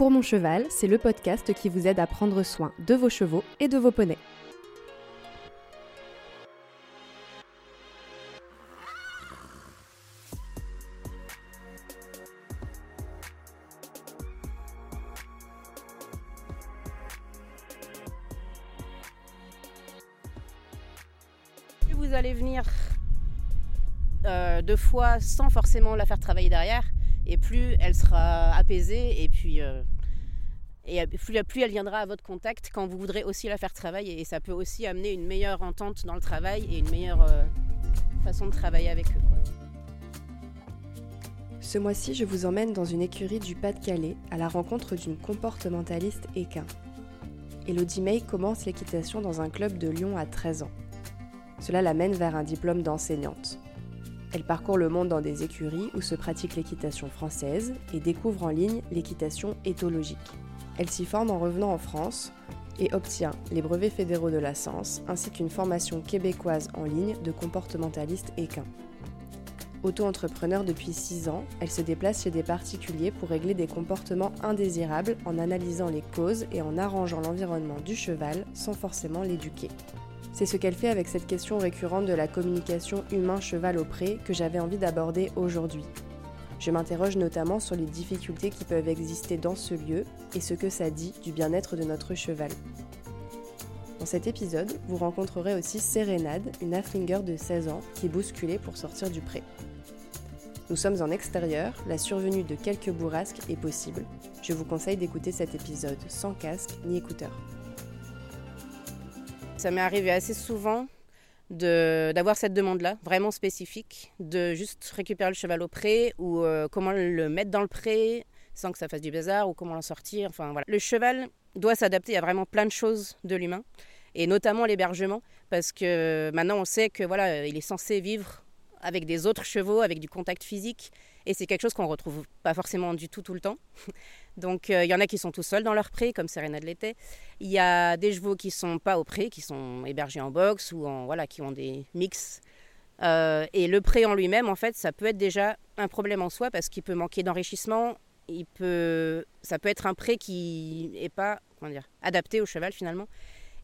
Pour mon cheval, c'est le podcast qui vous aide à prendre soin de vos chevaux et de vos poneys. vous allez venir euh, deux fois sans forcément la faire travailler derrière, et plus elle sera apaisée, et puis euh, plus, elle viendra à votre contact quand vous voudrez aussi la faire travailler. Et ça peut aussi amener une meilleure entente dans le travail et une meilleure euh, façon de travailler avec eux. Ce mois-ci, je vous emmène dans une écurie du Pas-de-Calais à la rencontre d'une comportementaliste équin. Elodie May commence l'équitation dans un club de Lyon à 13 ans. Cela l'amène vers un diplôme d'enseignante. Elle parcourt le monde dans des écuries où se pratique l'équitation française et découvre en ligne l'équitation éthologique. Elle s'y forme en revenant en France et obtient les brevets fédéraux de la science ainsi qu'une formation québécoise en ligne de comportementaliste équin. Auto-entrepreneur depuis 6 ans, elle se déplace chez des particuliers pour régler des comportements indésirables en analysant les causes et en arrangeant l'environnement du cheval sans forcément l'éduquer. C'est ce qu'elle fait avec cette question récurrente de la communication humain-cheval au pré que j'avais envie d'aborder aujourd'hui. Je m'interroge notamment sur les difficultés qui peuvent exister dans ce lieu et ce que ça dit du bien-être de notre cheval. Dans cet épisode, vous rencontrerez aussi Sérénade, une afflinger de 16 ans qui est bousculée pour sortir du pré. Nous sommes en extérieur, la survenue de quelques bourrasques est possible. Je vous conseille d'écouter cet épisode sans casque ni écouteur. Ça m'est arrivé assez souvent d'avoir cette demande-là, vraiment spécifique, de juste récupérer le cheval au pré ou euh, comment le mettre dans le pré sans que ça fasse du bazar ou comment l'en sortir. Enfin voilà. Le cheval doit s'adapter à vraiment plein de choses de l'humain et notamment l'hébergement parce que maintenant on sait que voilà, il est censé vivre avec des autres chevaux, avec du contact physique et c'est quelque chose qu'on retrouve pas forcément du tout tout le temps. Donc euh, il y en a qui sont tout seuls dans leur pré, comme Serena de l'était. Il y a des chevaux qui sont pas au pré, qui sont hébergés en box ou en voilà, qui ont des mix. Euh, et le pré en lui-même, en fait, ça peut être déjà un problème en soi parce qu'il peut manquer d'enrichissement. Il peut, ça peut être un pré qui est pas comment dire, adapté au cheval finalement.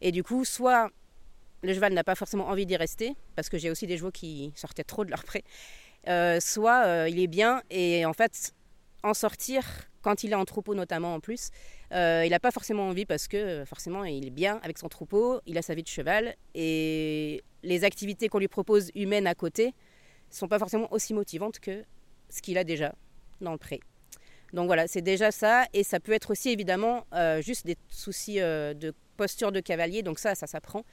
Et du coup, soit le cheval n'a pas forcément envie d'y rester, parce que j'ai aussi des chevaux qui sortaient trop de leur pré, euh, soit il est bien et en fait en sortir quand il est en troupeau notamment en plus. Euh, il n'a pas forcément envie parce que forcément il est bien avec son troupeau, il a sa vie de cheval et les activités qu'on lui propose humaines à côté sont pas forcément aussi motivantes que ce qu'il a déjà dans le pré. Donc voilà, c'est déjà ça et ça peut être aussi évidemment euh, juste des soucis euh, de posture de cavalier, donc ça, ça s'apprend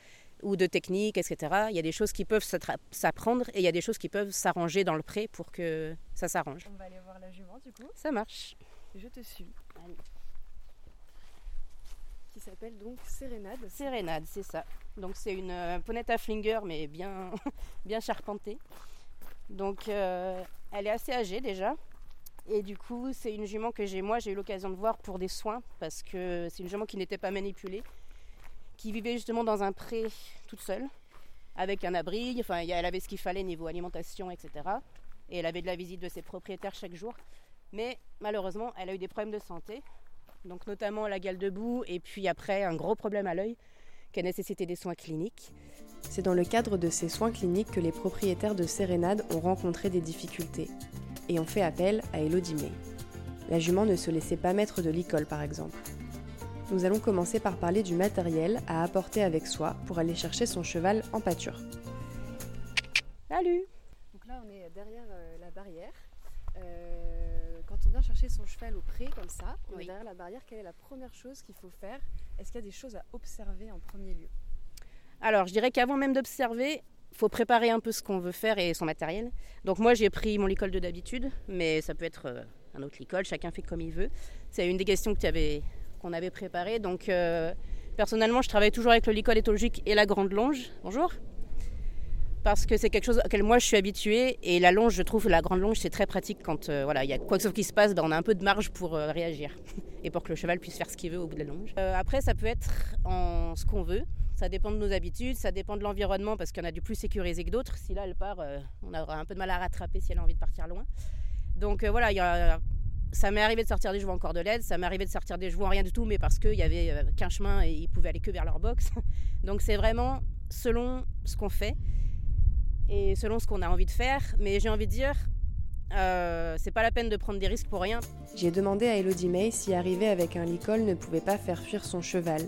ou de technique, etc. Il y a des choses qui peuvent s'apprendre et il y a des choses qui peuvent s'arranger dans le pré pour que ça s'arrange. On va aller voir la jument du coup. Ça marche. Je te suis. Qui s'appelle donc Sérénade. Sérénade, c'est ça. Donc c'est une euh, ponette à flinger mais bien, bien charpentée. Donc euh, elle est assez âgée déjà. Et du coup, c'est une jument que j'ai moi j'ai eu l'occasion de voir pour des soins parce que c'est une jument qui n'était pas manipulée, qui vivait justement dans un pré toute seule, avec un abri. Enfin, elle avait ce qu'il fallait niveau alimentation, etc. Et elle avait de la visite de ses propriétaires chaque jour. Mais malheureusement, elle a eu des problèmes de santé, donc notamment la gale debout et puis après un gros problème à l'œil qui a nécessité des soins cliniques. C'est dans le cadre de ces soins cliniques que les propriétaires de Sérénade ont rencontré des difficultés et ont fait appel à Elodie May. La jument ne se laissait pas mettre de licol par exemple. Nous allons commencer par parler du matériel à apporter avec soi pour aller chercher son cheval en pâture. Salut Donc là on est derrière euh, la barrière. Vient chercher son cheval au pré comme ça, est derrière la barrière, quelle est la première chose qu'il faut faire? Est-ce qu'il y a des choses à observer en premier lieu? Alors, je dirais qu'avant même d'observer, il faut préparer un peu ce qu'on veut faire et son matériel. Donc moi, j'ai pris mon licol de d'habitude, mais ça peut être euh, un autre licol, chacun fait comme il veut. C'est une des questions qu'on avait, avait préparées. Donc, euh, personnellement, je travaille toujours avec le licol éthologique et la grande longe. Bonjour parce que c'est quelque chose auquel moi je suis habituée et la longe, je trouve la grande longe c'est très pratique quand euh, voilà il y a quoi que ce soit qui se passe, on a un peu de marge pour euh, réagir et pour que le cheval puisse faire ce qu'il veut au bout de la longe. Euh, après ça peut être en ce qu'on veut, ça dépend de nos habitudes, ça dépend de l'environnement parce qu'il y en a du plus sécurisé que d'autres. Si là elle part, on aura un peu de mal à rattraper si elle a envie de partir loin. Donc voilà, ça m'est arrivé de sortir des chevaux en cordelettes, ça m'est arrivé de sortir des chevaux en rien du tout, mais parce qu'il y avait qu'un chemin et ils pouvaient aller que vers leur box. Donc c'est vraiment selon ce qu'on fait et selon ce qu'on a envie de faire. Mais j'ai envie de dire, euh, c'est pas la peine de prendre des risques pour rien. J'ai demandé à Elodie May si arriver avec un licol ne pouvait pas faire fuir son cheval,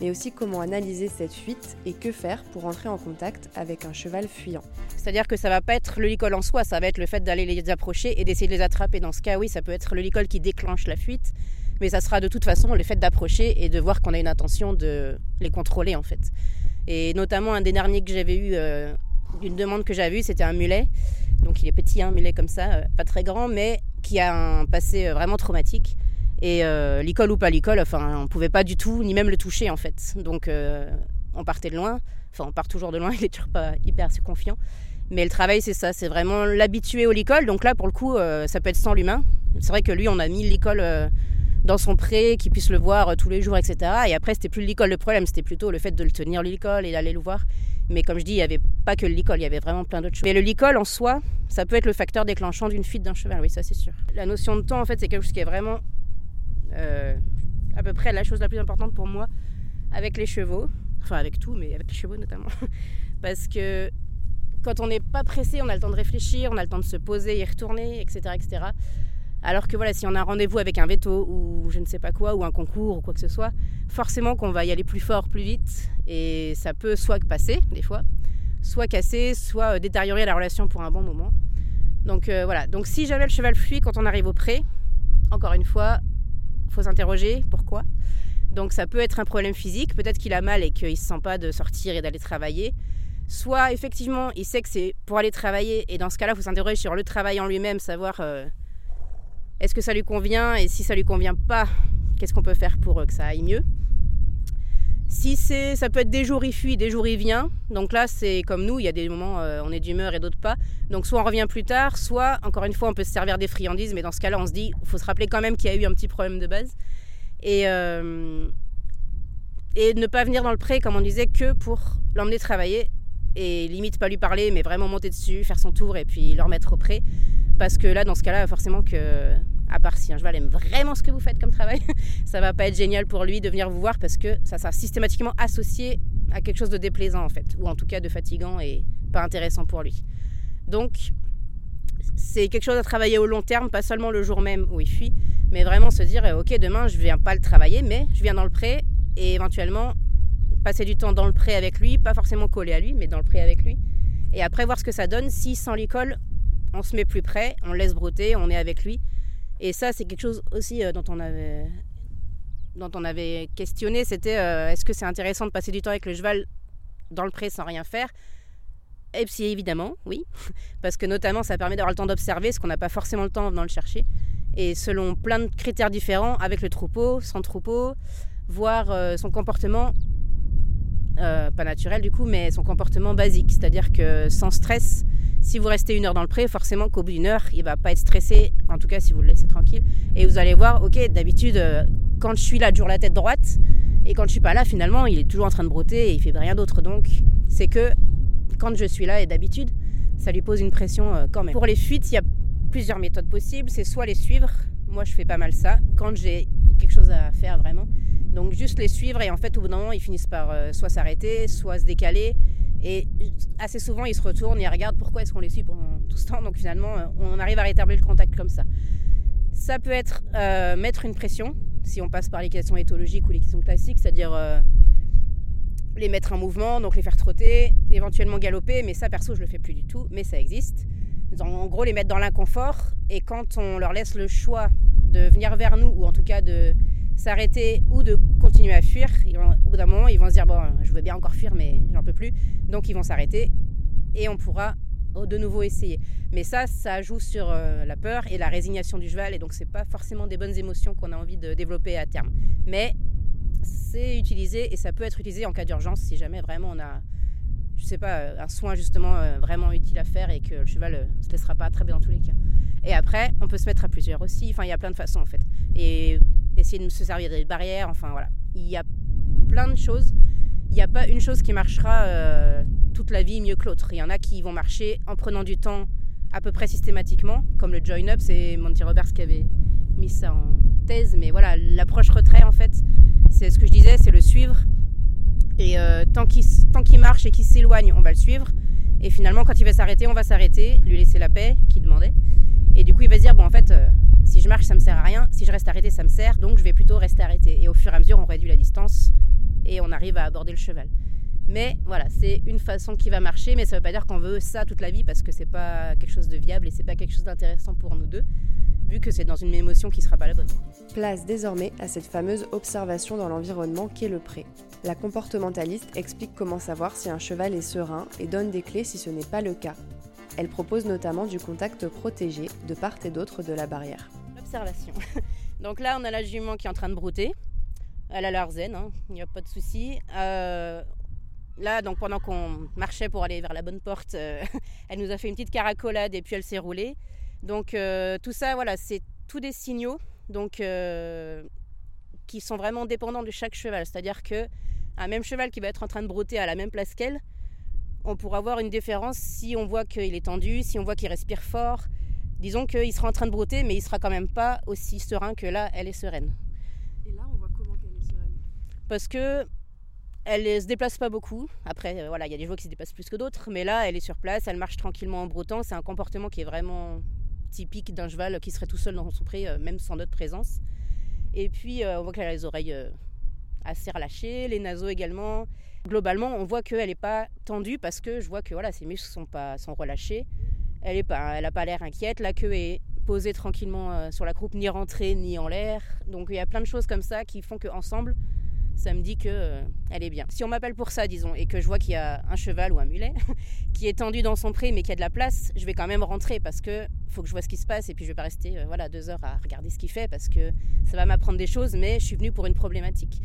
mais aussi comment analyser cette fuite et que faire pour entrer en contact avec un cheval fuyant. C'est-à-dire que ça va pas être le licol en soi, ça va être le fait d'aller les approcher et d'essayer de les attraper. Dans ce cas, oui, ça peut être le licol qui déclenche la fuite, mais ça sera de toute façon le fait d'approcher et de voir qu'on a une intention de les contrôler en fait. Et notamment un des derniers que j'avais eu, euh, une demande que j'avais eue, c'était un mulet. Donc il est petit, un hein, mulet comme ça, euh, pas très grand, mais qui a un passé euh, vraiment traumatique. Et euh, l'école ou pas l'école, enfin, on pouvait pas du tout, ni même le toucher en fait. Donc on partait de loin, enfin on part toujours de loin, il est toujours pas hyper confiant. Mais le travail, c'est ça, c'est vraiment l'habituer au licol. Donc là, pour le coup, ça peut être sans l'humain. C'est vrai que lui, on a mis l'école dans son pré, qu'il puisse le voir tous les jours, etc. Et après, c'était plus l'école le problème, c'était plutôt le fait de le tenir l'école et d'aller le voir. Mais comme je dis, il n'y avait pas que le licol, il y avait vraiment plein d'autres choses. Mais le licol en soi, ça peut être le facteur déclenchant d'une fuite d'un cheval, oui, ça c'est sûr. La notion de temps, en fait, c'est quelque chose qui est vraiment euh, à peu près la chose la plus importante pour moi avec les chevaux. Enfin, avec tout, mais avec les chevaux notamment. Parce que quand on n'est pas pressé, on a le temps de réfléchir, on a le temps de se poser, y retourner, etc. etc. Alors que voilà, si on a un rendez-vous avec un veto ou je ne sais pas quoi, ou un concours ou quoi que ce soit, forcément qu'on va y aller plus fort, plus vite, et ça peut soit passer des fois, soit casser, soit euh, détériorer la relation pour un bon moment. Donc euh, voilà, donc si j'avais le cheval fui quand on arrive au pré, encore une fois, faut s'interroger pourquoi. Donc ça peut être un problème physique, peut-être qu'il a mal et qu'il ne se sent pas de sortir et d'aller travailler. Soit effectivement, il sait que c'est pour aller travailler, et dans ce cas-là, il faut s'interroger sur le travail en lui-même, savoir euh, est-ce que ça lui convient Et si ça lui convient pas, qu'est-ce qu'on peut faire pour euh, que ça aille mieux? Si c'est, ça peut être des jours il fuit, des jours il vient. Donc là, c'est comme nous, il y a des moments euh, on est d'humeur et d'autres pas. Donc soit on revient plus tard, soit encore une fois on peut se servir des friandises, mais dans ce cas-là, on se dit, il faut se rappeler quand même qu'il y a eu un petit problème de base et euh, et ne pas venir dans le pré comme on disait que pour l'emmener travailler et limite pas lui parler, mais vraiment monter dessus, faire son tour et puis le remettre au pré. Parce que là, dans ce cas-là, forcément que, à part si un cheval aime vraiment ce que vous faites comme travail, ça va pas être génial pour lui de venir vous voir parce que ça sera systématiquement associé à quelque chose de déplaisant en fait, ou en tout cas de fatigant et pas intéressant pour lui. Donc, c'est quelque chose à travailler au long terme, pas seulement le jour même où il fuit, mais vraiment se dire, ok, demain je viens pas le travailler, mais je viens dans le pré et éventuellement passer du temps dans le pré avec lui, pas forcément collé à lui, mais dans le pré avec lui. Et après voir ce que ça donne. Si sans l'école, on se met plus près, on laisse brouter, on est avec lui. Et ça, c'est quelque chose aussi euh, dont on avait, questionné. C'était euh, est-ce que c'est intéressant de passer du temps avec le cheval dans le pré sans rien faire? Et puis évidemment, oui, parce que notamment ça permet d'avoir le temps d'observer, ce qu'on n'a pas forcément le temps en venant le chercher. Et selon plein de critères différents, avec le troupeau, sans troupeau, voir euh, son comportement pas naturel du coup, mais son comportement basique. C'est-à-dire que sans stress, si vous restez une heure dans le pré, forcément qu'au bout d'une heure, il va pas être stressé, en tout cas si vous le laissez tranquille. Et vous allez voir, ok, d'habitude, euh, quand je suis là, toujours la tête droite, et quand je suis pas là, finalement, il est toujours en train de brouter et il fait rien d'autre. Donc, c'est que quand je suis là, et d'habitude, ça lui pose une pression euh, quand même. Pour les fuites, il y a plusieurs méthodes possibles. C'est soit les suivre, moi je fais pas mal ça, quand j'ai quelque chose à faire vraiment. Donc juste les suivre et en fait au bout d'un moment ils finissent par euh, soit s'arrêter, soit se décaler. Et assez souvent ils se retournent et regardent pourquoi est-ce qu'on les suit pendant tout ce temps. Donc finalement euh, on arrive à rétablir le contact comme ça. Ça peut être euh, mettre une pression, si on passe par les questions éthologiques ou les questions classiques, c'est-à-dire les mettre en mouvement, donc les faire trotter, éventuellement galoper, mais ça perso je le fais plus du tout, mais ça existe. En gros les mettre dans l'inconfort et quand on leur laisse le choix de venir vers nous ou en tout cas de s'arrêter ou de continuer à fuir. au bout d'un moment, ils vont se dire bon, je veux bien encore fuir, mais j'en peux plus. Donc ils vont s'arrêter et on pourra de nouveau essayer. Mais ça, ça joue sur euh, la peur et la résignation du cheval, et donc c'est pas forcément des bonnes émotions qu'on a envie de développer à terme. Mais c'est utilisé et ça peut être utilisé en cas d'urgence si jamais vraiment on a, je sais pas, un soin justement euh, vraiment utile à faire et que le cheval ne se laissera pas attraper dans tous les cas. Et après, on peut se mettre à plusieurs aussi. Enfin, il y a plein de façons en fait. Et essayer de se servir des barrières. Enfin voilà, il y a plein de choses. Il n'y a pas une chose qui marchera euh, toute la vie mieux que l'autre. Il y en a qui vont marcher en prenant du temps à peu près systématiquement, comme le join-up, c'est Monty Roberts qui avait mis ça en thèse, mais voilà, l'approche retrait en fait, c'est ce que je disais, c'est le suivre. Et euh, tant qu'il marche et qu'il s'éloigne, on va le suivre. Et finalement, quand il va s'arrêter, on va s'arrêter, lui laisser la paix, qui demandait. Et du coup, il va se dire, bon, en fait, euh, si je marche, ça me sert à rien. Si je reste arrêté, ça me sert. Donc, je vais plutôt rester arrêté. Et au fur et à mesure, on réduit la distance et on arrive à aborder le cheval. Mais voilà, c'est une façon qui va marcher, mais ça ne veut pas dire qu'on veut ça toute la vie parce que c'est pas quelque chose de viable et c'est pas quelque chose d'intéressant pour nous deux, vu que c'est dans une émotion qui sera pas la bonne. Place désormais à cette fameuse observation dans l'environnement qu'est le pré. La comportementaliste explique comment savoir si un cheval est serein et donne des clés si ce n'est pas le cas. Elle propose notamment du contact protégé de part et d'autre de la barrière. L'observation. Donc là, on a la jument qui est en train de brouter. Elle a l'air zen, hein. il n'y a pas de souci. Euh, Là, donc pendant qu'on marchait pour aller vers la bonne porte, euh, elle nous a fait une petite caracolade et puis elle s'est roulée. Donc euh, tout ça, voilà, c'est tous des signaux donc, qui sont vraiment dépendants de chaque cheval. C'est-à-dire que un même cheval qui va être en train de brouter à la même place qu'elle, on pourra avoir une différence si on voit qu'il est tendu, si on voit qu'il respire fort. Disons qu'il sera en train de brouter, mais il sera quand même pas aussi serein que là, elle est sereine. Et là, on voit comment qu'elle est sereine? Parce que elle se déplace pas beaucoup. Après, euh, voilà, il y a des chevaux qui se déplacent plus que d'autres, mais là, elle est sur place, elle marche tranquillement en broutant. C'est un comportement qui est vraiment typique d'un cheval qui serait tout seul dans son pré, euh, même sans notre présence. Et puis, euh, on voit qu'elle a les oreilles assez relâchées, les naseaux également. Globalement, on voit qu'elle n'est pas tendue parce que je vois que voilà, ses muscles sont pas sont relâchés. Elle est pas, elle a pas l'air inquiète. La queue est posée tranquillement sur la croupe, ni rentrée ni en l'air. Donc il y a plein de choses comme ça qui font qu'ensemble, ça me dit que euh, elle est bien. Si on m'appelle pour ça, disons, et que je vois qu'il y a un cheval ou un mulet qui est tendu dans son pré mais qui a de la place, je vais quand même rentrer parce que faut que je vois ce qui se passe et puis je vais pas rester euh, voilà deux heures à regarder ce qu'il fait parce que ça va m'apprendre des choses, mais je suis venue pour une problématique.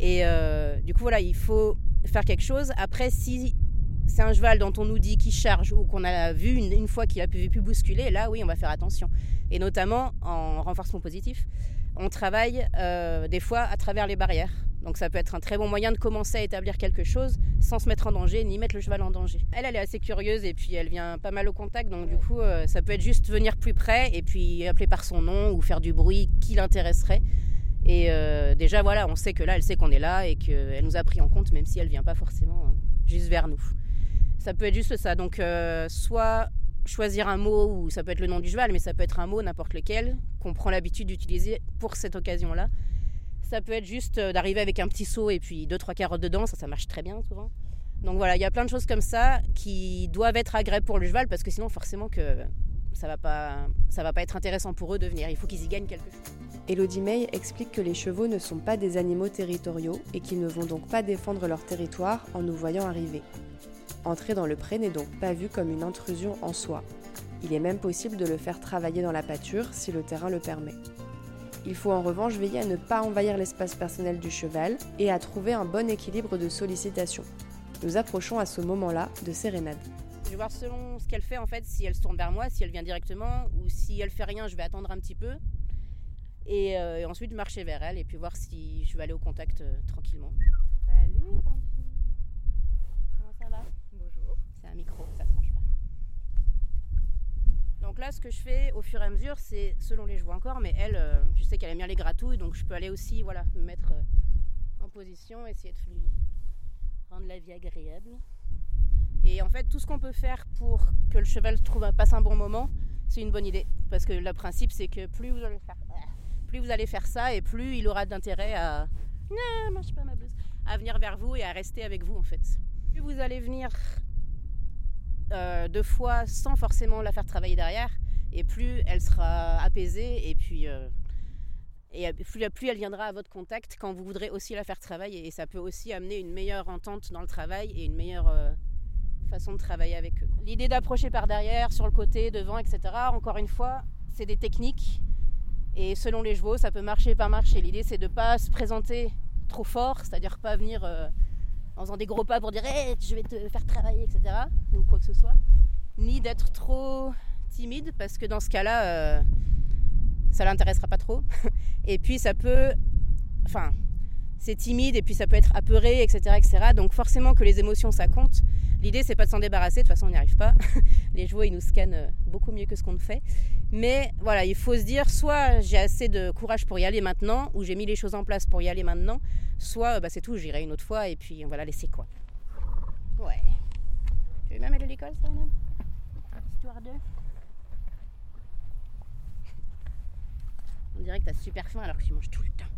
Et euh, du coup voilà, il faut faire quelque chose. Après, si c'est un cheval dont on nous dit qu'il charge ou qu'on a vu une, fois qu'il a pu, pu bousculer, là oui, on va faire attention. Et notamment en renforcement positif, on travaille des fois à travers les barrières. Donc ça peut être un très bon moyen de commencer à établir quelque chose sans se mettre en danger ni mettre le cheval en danger. Elle, elle est assez curieuse et puis elle vient pas mal au contact, donc du coup euh, ça peut être juste venir plus près et puis appeler par son nom ou faire du bruit qui l'intéresserait. Et euh, déjà voilà, on sait que là elle sait qu'on est là et qu'elle nous a pris en compte même si elle vient pas forcément euh, juste vers nous. Ça peut être juste ça, donc soit choisir un mot ou ça peut être le nom du cheval, mais ça peut être un mot n'importe lequel qu'on prend l'habitude d'utiliser pour cette occasion-là. Ça peut être juste euh, d'arriver avec un petit seau et puis deux trois carottes dedans, ça ça marche très bien souvent. Donc voilà, il y a plein de choses comme ça qui doivent être agréables pour le cheval parce que sinon forcément que ça va pas va pas être intéressant pour eux de venir. Il faut qu'ils y gagnent quelque chose. Elodie May explique que les chevaux ne sont pas des animaux territoriaux et qu'ils ne vont donc pas défendre leur territoire en nous voyant arriver. Entrer dans le pré n'est donc pas vu comme une intrusion en soi. Il est même possible de le faire travailler dans la pâture si le terrain le permet. Il faut en revanche veiller à ne pas envahir l'espace personnel du cheval et à trouver un bon équilibre de sollicitation. Nous approchons à ce moment-là de sérénade. Je vais voir selon ce qu'elle fait en fait, si elle se tourne vers moi, si elle vient directement ou si elle fait rien, je vais attendre un petit peu et, euh, ensuite marcher vers elle et puis voir si je vais aller au contact euh, tranquillement. Salut Comment ça va? Bonjour. C'est un micro, ça se mange pas. Donc là, ce que je fais au fur et à mesure, c'est selon les chevaux encore, mais elle, euh, je sais qu'elle aime bien les gratouilles, donc je peux aller aussi voilà, me mettre euh, en position, essayer de lui rendre la vie agréable. Et en fait, tout ce qu'on peut faire pour que le cheval passe un bon moment, c'est une bonne idée. Parce que le principe, c'est que plus vous allez faire, plus vous allez faire ça, et plus il aura d'intérêt à, à venir vers vous et à rester avec vous en fait. Plus vous allez venir euh, deux fois sans forcément la faire travailler derrière. Et plus elle sera apaisée et puis euh, et plus, plus, elle viendra à votre contact quand vous voudrez aussi la faire travailler. Et ça peut aussi amener une meilleure entente dans le travail et une meilleure euh, façon de travailler avec eux. L'idée d'approcher par derrière, sur le côté, devant, etc. Encore une fois, c'est des techniques. Et selon les chevaux, ça peut marcher, pas marcher. L'idée, c'est de ne pas se présenter trop fort, c'est-à-dire pas venir en faisant des gros pas pour dire je vais te faire travailler, etc. Ou quoi que ce soit. Ni d'être trop timide parce que dans ce cas-là, euh, ça l'intéressera pas trop. et puis ça peut. Enfin, c'est timide et puis ça peut être apeuré, etc., etc. Donc forcément que les émotions ça compte. L'idée c'est pas de s'en débarrasser, de toute façon on n'y arrive pas. les chevaux ils nous scannent beaucoup mieux que ce qu'on fait. Mais voilà, il faut se dire soit j'ai assez de courage pour y aller maintenant, ou j'ai mis les choses en place pour y aller maintenant, soit bah, c'est tout, j'irai une autre fois et puis on va la laisser quoi. Ouais. Tu veux même aller à l'école, Sarinane Histoire de. On dirait que t'as super faim alors que tu manges tout le temps.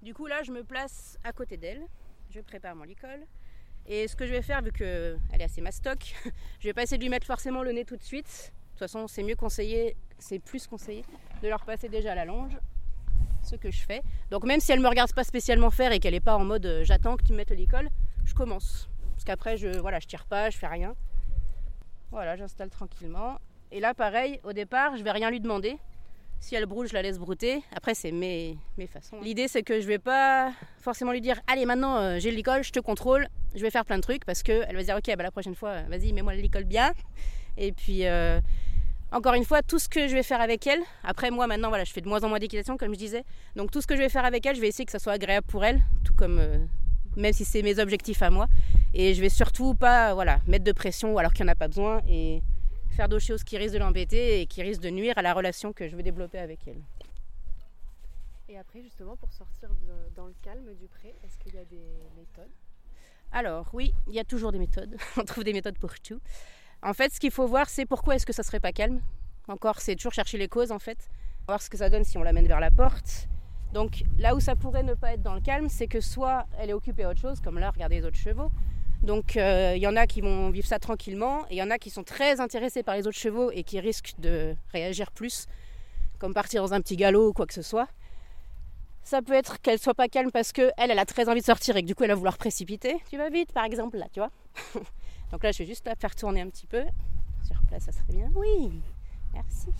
Du coup, là, je me place à côté d'elle. Je prépare mon licol. Et ce que je vais faire, vu qu'elle est assez mastoc, je vais pas essayer de lui mettre forcément le nez tout de suite. De toute façon, c'est mieux conseillé, c'est plus conseillé de leur passer déjà la longe. Ce que je fais. Donc, même si elle me regarde pas spécialement faire et qu'elle est pas en mode euh, j'attends que tu me mettes le licol, je commence. Parce qu'après, je, voilà, je tire pas, je fais rien. Voilà, j'installe tranquillement. Et là, pareil, au départ, je vais rien lui demander. Si elle broute, je la laisse brouter. Après, c'est mes, mes façons. L'idée, c'est que je vais pas forcément lui dire Allez, maintenant, euh, j'ai le licol, je te contrôle, je vais faire plein de trucs. Parce qu'elle va dire Ok, bah, la prochaine fois, vas-y, mets-moi le licol bien. Et puis, euh, encore une fois, tout ce que je vais faire avec elle, après, moi, maintenant, voilà, je fais de moins en moins d'équitation, comme je disais. Donc, tout ce que je vais faire avec elle, je vais essayer que ça soit agréable pour elle, tout comme. Euh, même si c'est mes objectifs à moi. Et je vais surtout pas voilà, mettre de pression alors qu'il n'y en a pas besoin. Faire d'autres choses qui risquent de l'embêter et qui risquent de nuire à la relation que je veux développer avec elle. Et après, justement, pour sortir de, dans le calme du pré, est-ce qu'il y a des méthodes? Alors, oui, il y a toujours des méthodes. On trouve des méthodes pour tout. En fait, ce qu'il faut voir, c'est pourquoi est-ce que ça serait pas calme? Encore, c'est toujours chercher les causes, en fait. Voir ce que ça donne si on l'amène vers la porte. Donc, là où ça pourrait ne pas être dans le calme, c'est que soit elle est occupée à autre chose, comme là, regardez les autres chevaux, donc il euh, y en a qui vont vivre ça tranquillement et il y en a qui sont très intéressés par les autres chevaux et qui risquent de réagir plus, comme partir dans un petit galop ou quoi que ce soit. Ça peut être qu'elle soit pas calme parce que elle, a très envie de sortir et que du coup elle va vouloir précipiter. Tu vas vite par exemple là, tu vois. Donc là je vais juste la faire tourner un petit peu. Sur place ça serait bien. Oui, merci.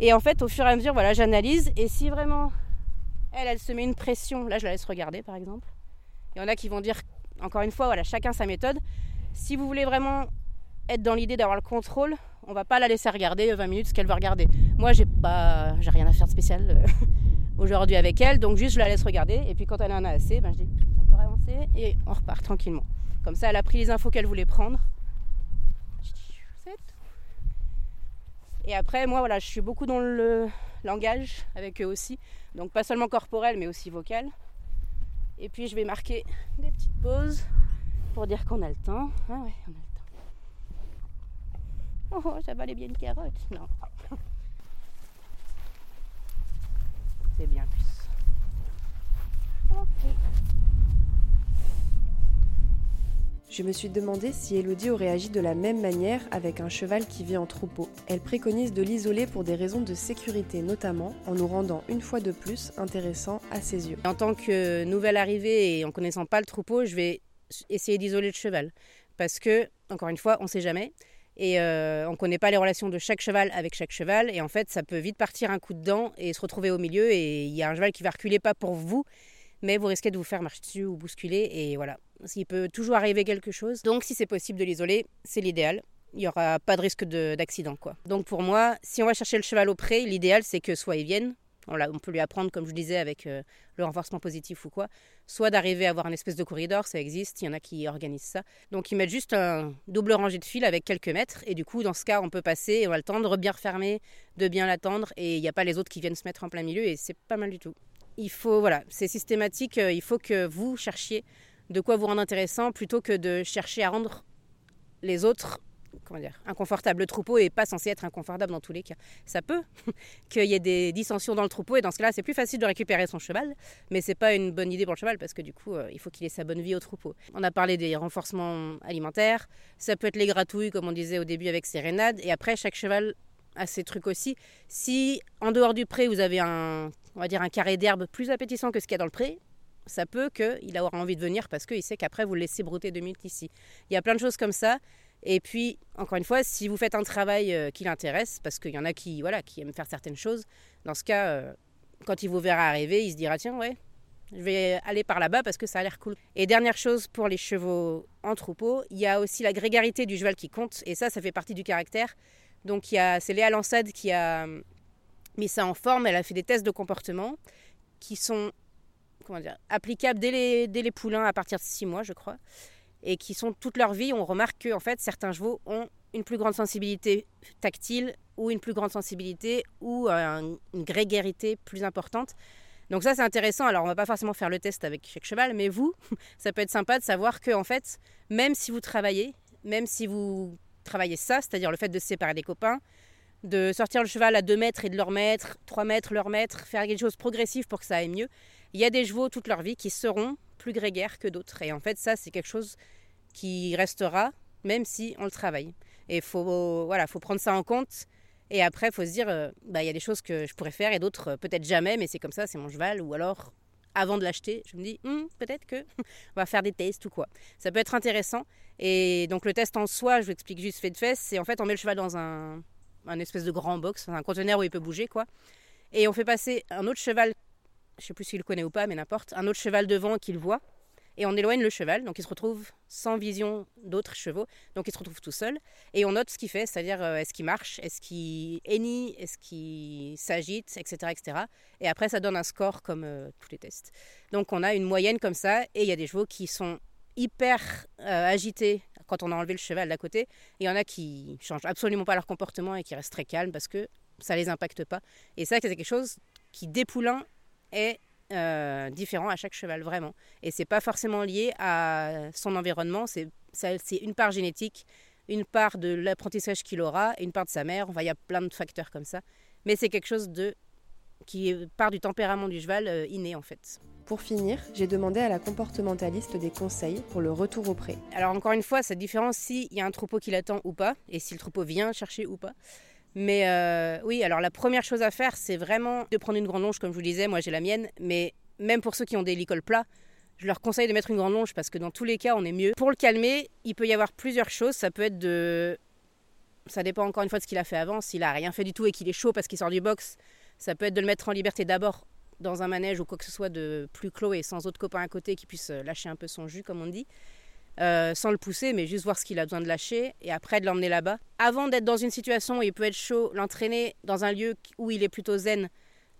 Et en fait au fur et à mesure, voilà, j'analyse et si vraiment elle, elle se met une pression, là je la laisse regarder par exemple. Il y en a qui vont dire encore une fois, voilà, chacun sa méthode. Si vous voulez vraiment être dans l'idée d'avoir le contrôle, on va pas la laisser regarder 20 minutes ce qu'elle va regarder. Moi, j'ai pas, j'ai rien à faire de spécial euh, aujourd'hui avec elle, donc juste je la laisse regarder. Et puis quand elle en a assez, ben, je dis on peut avancer et on repart tranquillement. Comme ça, elle a pris les infos qu'elle voulait prendre. Et après, moi, voilà, je suis beaucoup dans le langage avec eux aussi. Donc pas seulement corporel, mais aussi vocal. Et puis je vais marquer des petites pauses pour dire qu'on a le temps. Ah ouais, on a le temps. Oh, oh ça valait bien une carotte. Non. C'est bien plus. Ok. Je me suis demandé si Elodie aurait agi de la même manière avec un cheval qui vit en troupeau. Elle préconise de l'isoler pour des raisons de sécurité notamment, en nous rendant une fois de plus intéressant à ses yeux. En tant que nouvelle arrivée et en connaissant pas le troupeau, je vais essayer d'isoler le cheval. Parce que, encore une fois, on ne sait jamais. Et euh, on ne connaît pas les relations de chaque cheval avec chaque cheval. Et en fait, ça peut vite partir un coup de dent et se retrouver au milieu. Et il y a un cheval qui va reculer pas pour vous, mais vous risquez de vous faire marcher dessus ou bousculer. Et voilà, il peut toujours arriver quelque chose. Donc si c'est possible de l'isoler, c'est l'idéal. Il n'y aura pas de risque d'accident. quoi. Donc pour moi, si on va chercher le cheval au pré, l'idéal c'est que soit il vienne, on, peut lui apprendre, comme je disais, avec euh, le renforcement positif ou quoi, soit d'arriver à avoir une espèce de corridor, ça existe, il y en a qui organisent ça. Donc ils mettent juste un double rangée de fil avec quelques mètres, et du coup, dans ce cas, on peut passer, on va le tendre, bien refermer, de bien l'attendre, et il n'y a pas les autres qui viennent se mettre en plein milieu, et c'est pas mal du tout. Il faut, voilà, c'est systématique, euh, il faut que vous cherchiez de quoi vous rendre intéressant plutôt que de chercher à rendre les autres comment dire, inconfortables. Le troupeau n'est pas censé être inconfortable dans tous les cas. Ça peut qu'il y ait des dissensions dans le troupeau et dans ce cas-là, c'est plus facile de récupérer son cheval, mais c'est pas une bonne idée pour le cheval parce que du coup, euh, il faut qu'il ait sa bonne vie au troupeau. On a parlé des renforcements alimentaires, ça peut être les gratouilles comme on disait au début avec Sérénade et après chaque cheval a ses trucs aussi. Si en dehors du pré, vous avez un on va dire un carré d'herbe plus appétissant que ce qu'il y a dans le pré, ça peut qu'il aura envie de venir parce qu'il sait qu'après vous le laissez brouter deux minutes ici. Il y a plein de choses comme ça. Et puis, encore une fois, si vous faites un travail euh, qui l'intéresse, parce qu'il y en a qui, voilà, qui aiment faire certaines choses, dans ce cas, euh, quand il vous verra arriver, il se dira tiens, ouais, je vais aller par là-bas parce que ça a l'air cool. Et dernière chose pour les chevaux en troupeau, il y a aussi la grégarité du cheval qui compte, et ça, ça fait partie du caractère. Donc, c'est Léa Lansade qui a mis ça en forme, elle a fait des tests de comportement qui sont comment dès les, poulains à partir de 6 mois, je crois, et qui sont toute leur vie. On remarque que en fait, certains chevaux ont une plus grande sensibilité tactile ou une plus grande sensibilité ou une grégarité plus importante. Donc ça c'est intéressant. Alors on va pas forcément faire le test avec chaque cheval, mais vous, ça peut être sympa de savoir que en fait, même si vous travaillez, même si vous travaillez ça, c'est-à-dire le fait de séparer des copains, de sortir le cheval à 2 mètres et de leur mettre, 3 mètres, leur mettre, faire quelque chose progressif pour que ça aille mieux. Il y a des chevaux toute leur vie qui seront plus grégaires que d'autres. Et en fait, ça, c'est quelque chose qui restera même si on le travaille. Et faut, voilà, faut prendre ça en compte. Et après, faut se dire, euh, bah, il y a des choses que je pourrais faire et d'autres euh, peut-être jamais, mais c'est comme ça, c'est mon cheval. Ou alors, avant de l'acheter, je me dis, hmm, peut-être que on va faire des tests ou quoi. Ça peut être intéressant. Et donc, le test en soi, je vous explique juste fait de fesses, c'est en fait, on met le cheval dans un, un espèce de grand box, un conteneur où il peut bouger, quoi. Et on fait passer un autre cheval, je sais plus s'il le connaît ou pas, mais n'importe, un autre cheval devant qu'il voit et on éloigne le cheval, donc il se retrouve sans vision d'autres chevaux, donc il se retrouve tout seul, et on note ce qu'il fait, c'est-à-dire euh, est-ce qu'il marche, est-ce qu'il hennit, est-ce qu'il s'agite, etc., etc. Et après, ça donne un score comme euh, tous les tests. Donc on a une moyenne comme ça, et il y a des chevaux qui sont hyper euh, agités quand on a enlevé le cheval d'à côté, il y en a qui changent absolument pas leur comportement et qui restent très calmes parce que ça les impacte pas. Et ça, c'est quelque chose qui, dépoulant, est euh, différent à chaque cheval, vraiment. Et c'est pas forcément lié à son environnement, c'est une part génétique, une part de l'apprentissage qu'il aura, une part de sa mère. Enfin, il y a plein de facteurs comme ça. Mais c'est quelque chose de qui part du tempérament du cheval euh, inné en fait. Pour finir, j'ai demandé à la comportementaliste des conseils pour le retour au pré. Alors encore une fois, cette différence s'il y a un troupeau qui l'attend ou pas, et si le troupeau vient chercher ou pas. Mais euh, oui, alors la première chose à faire, c'est vraiment de prendre une grande longe, comme je vous disais, moi j'ai la mienne, mais même pour ceux qui ont des licoles plats, je leur conseille de mettre une grande longe parce que dans tous les cas, on est mieux. Pour le calmer, il peut y avoir plusieurs choses. Ça peut être de. Ça dépend encore une fois de ce qu'il a fait avant. S'il a rien fait du tout et qu'il est chaud parce qu'il sort du box, ça peut être de le mettre en liberté d'abord dans un manège ou quoi que ce soit de plus clos et sans autres copains à côté qui puissent lâcher un peu son jus, comme on dit. Euh, sans le pousser, mais juste voir ce qu'il a besoin de lâcher et après de l'emmener là-bas. Avant d'être dans une situation où il peut être chaud, l'entraîner dans un lieu où il est plutôt zen,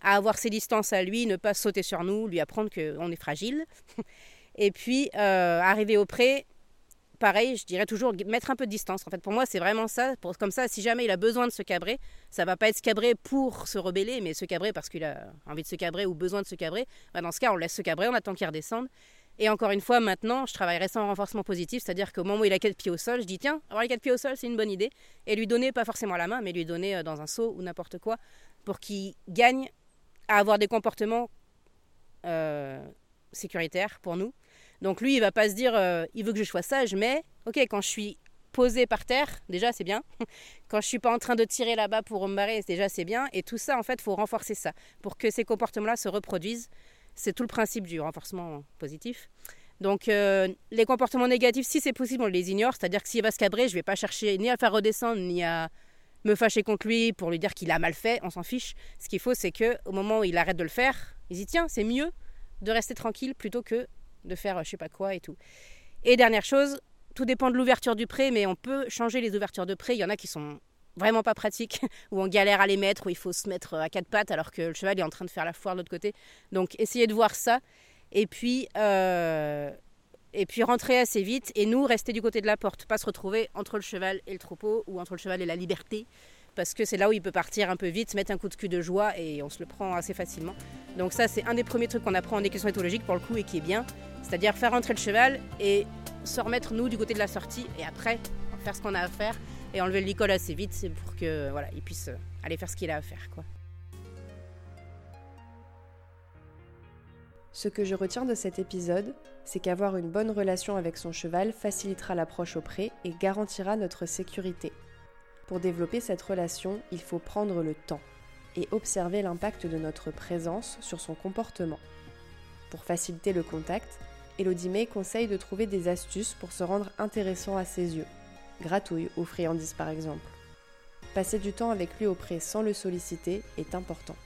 à avoir ses distances à lui, ne pas sauter sur nous, lui apprendre qu'on est fragile. et puis, euh, arriver au pré, pareil, je dirais toujours mettre un peu de distance. En fait, pour moi, c'est vraiment ça. Comme ça, si jamais il a besoin de se cabrer, ça va pas être se cabrer pour se rebeller, mais se cabrer parce qu'il a envie de se cabrer ou besoin de se cabrer. Bah, dans ce cas, on laisse se cabrer, on attend qu'il redescende. Et encore une fois, maintenant, je travaillerai sans renforcement positif, c'est-à-dire qu'au moment où il a quatre pieds au sol, je dis tiens, avoir les quatre pieds au sol, c'est une bonne idée. Et lui donner, pas forcément la main, mais lui donner euh, dans un seau ou n'importe quoi, pour qu'il gagne à avoir des comportements euh, sécuritaires pour nous. Donc lui, il va pas se dire euh, il veut que je sois sage, mais ok, quand je suis posé par terre, déjà c'est bien. Quand je suis pas en train de tirer là-bas pour me barrer, déjà c'est bien. Et tout ça, en fait, faut renforcer ça pour que ces comportements-là se reproduisent c'est tout le principe du renforcement positif. Donc euh, les comportements négatifs, si c'est possible, on les ignore. C'est-à-dire que s'il va se cabrer, je ne vais pas chercher ni à faire redescendre, ni à me fâcher contre lui pour lui dire qu'il a mal fait. On s'en fiche. Ce qu'il faut, c'est que au moment où il arrête de le faire, il dit tiens, c'est mieux de rester tranquille plutôt que de faire je sais pas quoi et tout. Et dernière chose, tout dépend de l'ouverture du pré, mais on peut changer les ouvertures de pré. Il y en a qui sont vraiment pas pratique, où on galère à les mettre, où il faut se mettre à quatre pattes alors que le cheval est en train de faire la foire de l'autre côté. Donc essayez de voir ça. Et puis, euh, et puis rentrer assez vite et nous rester du côté de la porte, pas se retrouver entre le cheval et le troupeau ou entre le cheval et la liberté. Parce que c'est là où il peut partir un peu vite, mettre un coup de cul de joie et on se le prend assez facilement. Donc ça c'est un des premiers trucs qu'on apprend en équation éthologique pour le coup et qui est bien. C'est-à-dire faire rentrer le cheval et se remettre nous du côté de la sortie et après faire ce qu'on a à faire et enlever le licol assez vite, pour que voilà, il puisse euh, aller faire ce qu'il a à faire, quoi. Ce que je retiens de cet épisode, c'est qu'avoir une bonne relation avec son cheval facilitera l'approche au pré et garantira notre sécurité. Pour développer cette relation, il faut prendre le temps et observer l'impact de notre présence sur son comportement. Pour faciliter le contact, Elodie May conseille de trouver des astuces pour se rendre intéressant à ses yeux gratouille ou friandise par exemple. Passer du temps avec lui auprès sans le solliciter est important.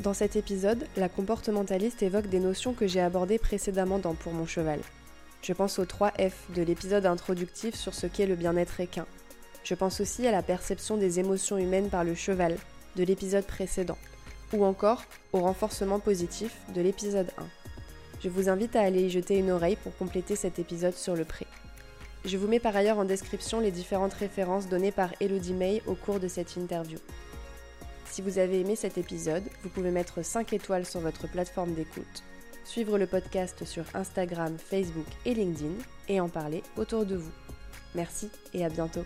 Dans cet épisode, la comportementaliste évoque des notions que j'ai abordées précédemment dans Pour mon cheval. Je pense aux 3 F de l'épisode introductif sur ce qu'est le bien-être équin. Je pense aussi à la perception des émotions humaines par le cheval de l'épisode précédent, ou encore au renforcement positif de l'épisode 1. Je vous invite à aller y jeter une oreille pour compléter cet épisode sur le pré. Je vous mets par ailleurs en description les différentes références données par Elodie May au cours de cette interview. Si vous avez aimé cet épisode, vous pouvez mettre 5 étoiles sur votre plateforme d'écoute, suivre le podcast sur Instagram, Facebook et LinkedIn et en parler autour de vous. Merci et à bientôt.